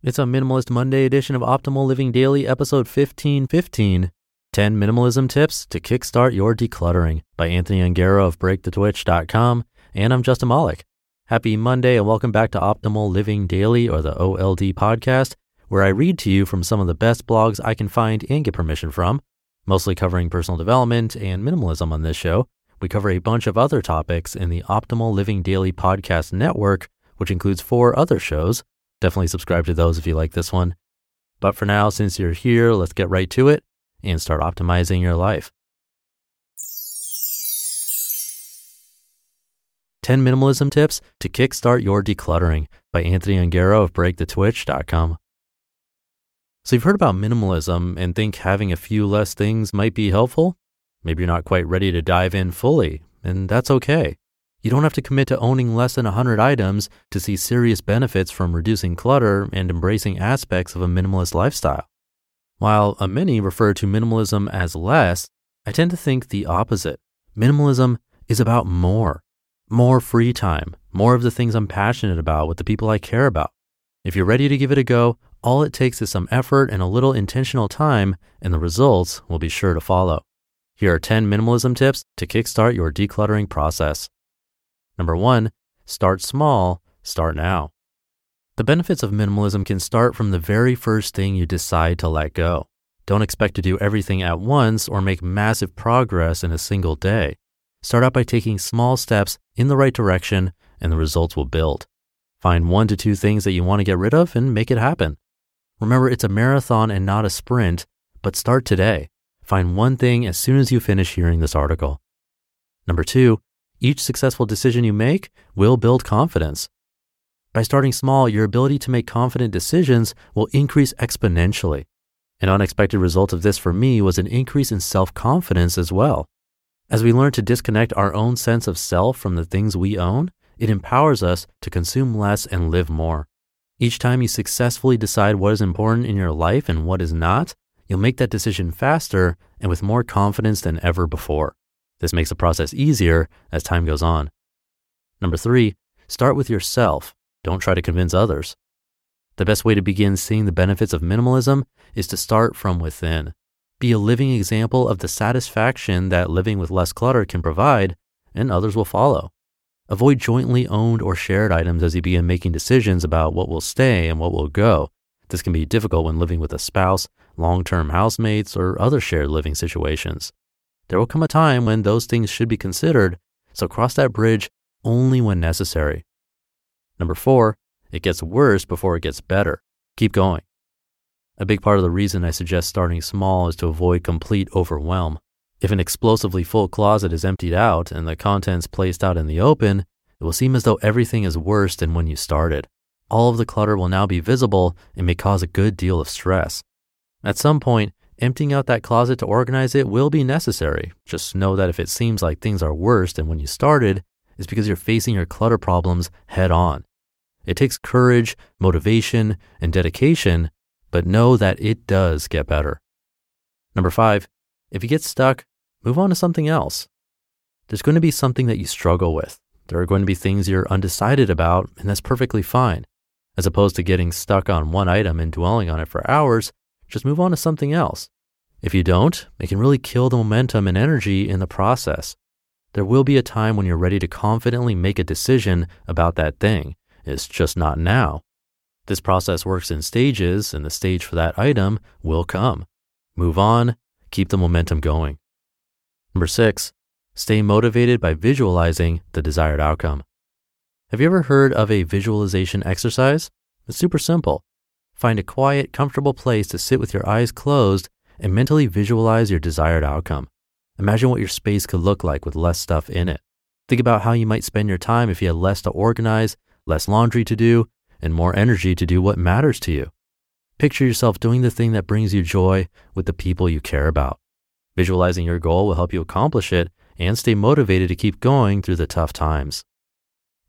It's a Minimalist Monday edition of Optimal Living Daily, episode 1515 10 Minimalism Tips to Kickstart Your Decluttering by Anthony Ongaro of BreakTheTwitch.com. And I'm Justin Malik. Happy Monday and welcome back to Optimal Living Daily or the OLD podcast, where I read to you from some of the best blogs I can find and get permission from, mostly covering personal development and minimalism on this show. We cover a bunch of other topics in the Optimal Living Daily podcast network, which includes four other shows Definitely subscribe to those if you like this one. But for now, since you're here, let's get right to it and start optimizing your life. 10 Minimalism Tips to Kickstart Your Decluttering by Anthony Ongaro of BreakTheTwitch.com. So, you've heard about minimalism and think having a few less things might be helpful? Maybe you're not quite ready to dive in fully, and that's okay. You don't have to commit to owning less than 100 items to see serious benefits from reducing clutter and embracing aspects of a minimalist lifestyle. While a many refer to minimalism as less, I tend to think the opposite. Minimalism is about more. More free time, more of the things I'm passionate about with the people I care about. If you're ready to give it a go, all it takes is some effort and a little intentional time, and the results will be sure to follow. Here are 10 minimalism tips to kickstart your decluttering process. Number one, start small, start now. The benefits of minimalism can start from the very first thing you decide to let go. Don't expect to do everything at once or make massive progress in a single day. Start out by taking small steps in the right direction, and the results will build. Find one to two things that you want to get rid of and make it happen. Remember, it's a marathon and not a sprint, but start today. Find one thing as soon as you finish hearing this article. Number two, each successful decision you make will build confidence. By starting small, your ability to make confident decisions will increase exponentially. An unexpected result of this for me was an increase in self confidence as well. As we learn to disconnect our own sense of self from the things we own, it empowers us to consume less and live more. Each time you successfully decide what is important in your life and what is not, you'll make that decision faster and with more confidence than ever before. This makes the process easier as time goes on. Number three, start with yourself. Don't try to convince others. The best way to begin seeing the benefits of minimalism is to start from within. Be a living example of the satisfaction that living with less clutter can provide, and others will follow. Avoid jointly owned or shared items as you begin making decisions about what will stay and what will go. This can be difficult when living with a spouse, long term housemates, or other shared living situations. There will come a time when those things should be considered, so cross that bridge only when necessary. Number four, it gets worse before it gets better. Keep going. A big part of the reason I suggest starting small is to avoid complete overwhelm. If an explosively full closet is emptied out and the contents placed out in the open, it will seem as though everything is worse than when you started. All of the clutter will now be visible and may cause a good deal of stress. At some point, Emptying out that closet to organize it will be necessary. Just know that if it seems like things are worse than when you started, it's because you're facing your clutter problems head on. It takes courage, motivation, and dedication, but know that it does get better. Number five, if you get stuck, move on to something else. There's going to be something that you struggle with. There are going to be things you're undecided about, and that's perfectly fine. As opposed to getting stuck on one item and dwelling on it for hours, just move on to something else. If you don't, it can really kill the momentum and energy in the process. There will be a time when you're ready to confidently make a decision about that thing. It's just not now. This process works in stages, and the stage for that item will come. Move on, keep the momentum going. Number six, stay motivated by visualizing the desired outcome. Have you ever heard of a visualization exercise? It's super simple. Find a quiet, comfortable place to sit with your eyes closed and mentally visualize your desired outcome. Imagine what your space could look like with less stuff in it. Think about how you might spend your time if you had less to organize, less laundry to do, and more energy to do what matters to you. Picture yourself doing the thing that brings you joy with the people you care about. Visualizing your goal will help you accomplish it and stay motivated to keep going through the tough times.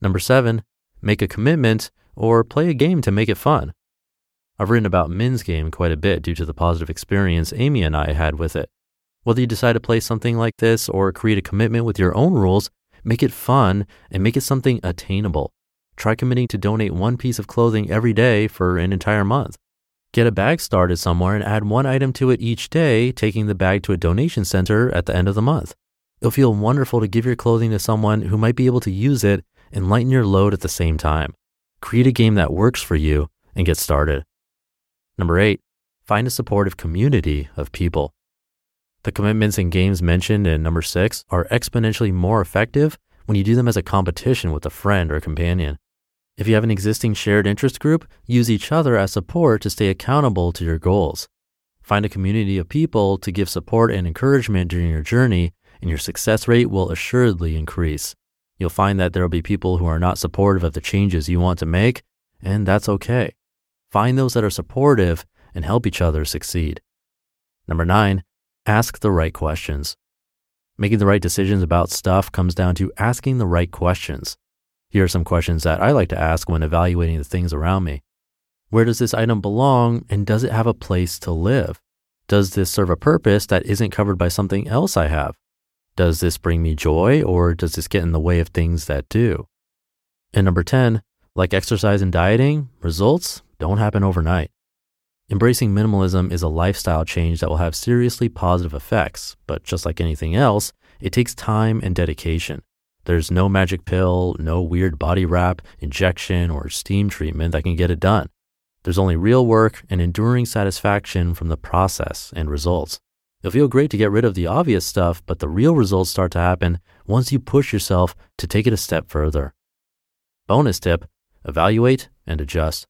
Number seven, make a commitment or play a game to make it fun. I've written about Min's game quite a bit due to the positive experience Amy and I had with it. Whether you decide to play something like this or create a commitment with your own rules, make it fun and make it something attainable. try committing to donate one piece of clothing every day for an entire month. Get a bag started somewhere and add one item to it each day, taking the bag to a donation center at the end of the month. It'll feel wonderful to give your clothing to someone who might be able to use it and lighten your load at the same time. Create a game that works for you and get started. Number eight, find a supportive community of people. The commitments and games mentioned in number six are exponentially more effective when you do them as a competition with a friend or companion. If you have an existing shared interest group, use each other as support to stay accountable to your goals. Find a community of people to give support and encouragement during your journey, and your success rate will assuredly increase. You'll find that there will be people who are not supportive of the changes you want to make, and that's okay. Find those that are supportive and help each other succeed. Number nine, ask the right questions. Making the right decisions about stuff comes down to asking the right questions. Here are some questions that I like to ask when evaluating the things around me. Where does this item belong and does it have a place to live? Does this serve a purpose that isn't covered by something else I have? Does this bring me joy or does this get in the way of things that do? And number 10, like exercise and dieting, results don't happen overnight. Embracing minimalism is a lifestyle change that will have seriously positive effects, but just like anything else, it takes time and dedication. There's no magic pill, no weird body wrap, injection, or steam treatment that can get it done. There's only real work and enduring satisfaction from the process and results. It'll feel great to get rid of the obvious stuff, but the real results start to happen once you push yourself to take it a step further. Bonus tip evaluate and adjust.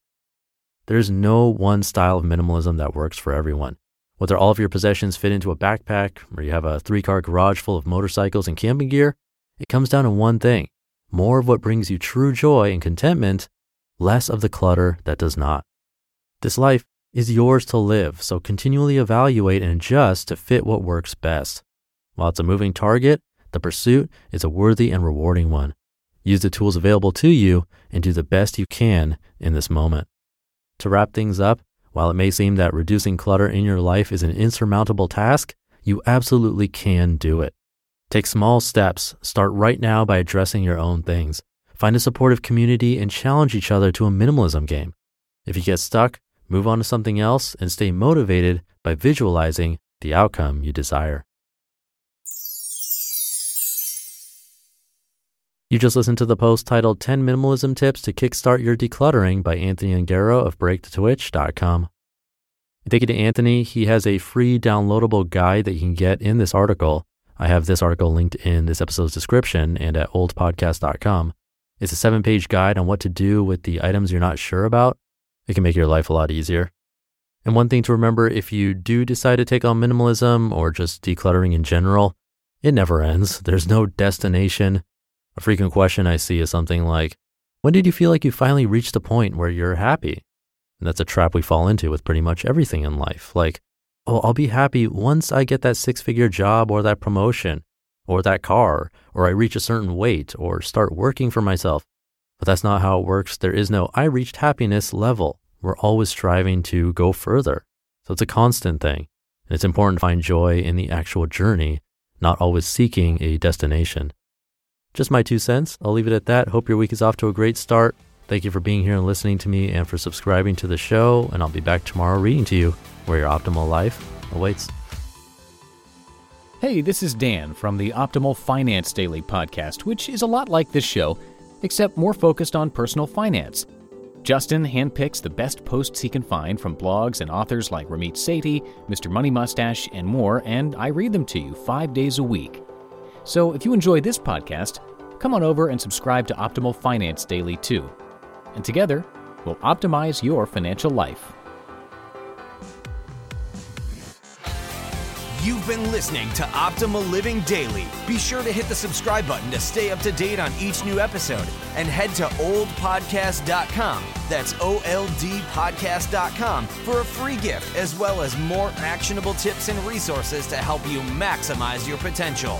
There's no one style of minimalism that works for everyone. Whether all of your possessions fit into a backpack or you have a three car garage full of motorcycles and camping gear, it comes down to one thing more of what brings you true joy and contentment, less of the clutter that does not. This life is yours to live, so continually evaluate and adjust to fit what works best. While it's a moving target, the pursuit is a worthy and rewarding one. Use the tools available to you and do the best you can in this moment. To wrap things up, while it may seem that reducing clutter in your life is an insurmountable task, you absolutely can do it. Take small steps. Start right now by addressing your own things. Find a supportive community and challenge each other to a minimalism game. If you get stuck, move on to something else and stay motivated by visualizing the outcome you desire. You just listened to the post titled 10 Minimalism Tips to Kickstart Your Decluttering by Anthony Ongaro of BreakTheTwitch.com. Thank you to Anthony. He has a free downloadable guide that you can get in this article. I have this article linked in this episode's description and at oldpodcast.com. It's a seven page guide on what to do with the items you're not sure about. It can make your life a lot easier. And one thing to remember if you do decide to take on minimalism or just decluttering in general, it never ends. There's no destination. A frequent question I see is something like, When did you feel like you finally reached the point where you're happy? And that's a trap we fall into with pretty much everything in life. Like, oh, I'll be happy once I get that six figure job or that promotion or that car, or I reach a certain weight or start working for myself. But that's not how it works. There is no I reached happiness level. We're always striving to go further. So it's a constant thing. And it's important to find joy in the actual journey, not always seeking a destination. Just my two cents. I'll leave it at that. Hope your week is off to a great start. Thank you for being here and listening to me and for subscribing to the show. And I'll be back tomorrow reading to you where your optimal life awaits. Hey, this is Dan from the Optimal Finance Daily podcast, which is a lot like this show, except more focused on personal finance. Justin handpicks the best posts he can find from blogs and authors like Ramit Sethi, Mr. Money Mustache, and more, and I read them to you five days a week. So if you enjoy this podcast, come on over and subscribe to Optimal Finance Daily too. And together, we'll optimize your financial life. You've been listening to Optimal Living Daily. Be sure to hit the subscribe button to stay up to date on each new episode and head to oldpodcast.com. That's O L D podcast.com for a free gift as well as more actionable tips and resources to help you maximize your potential.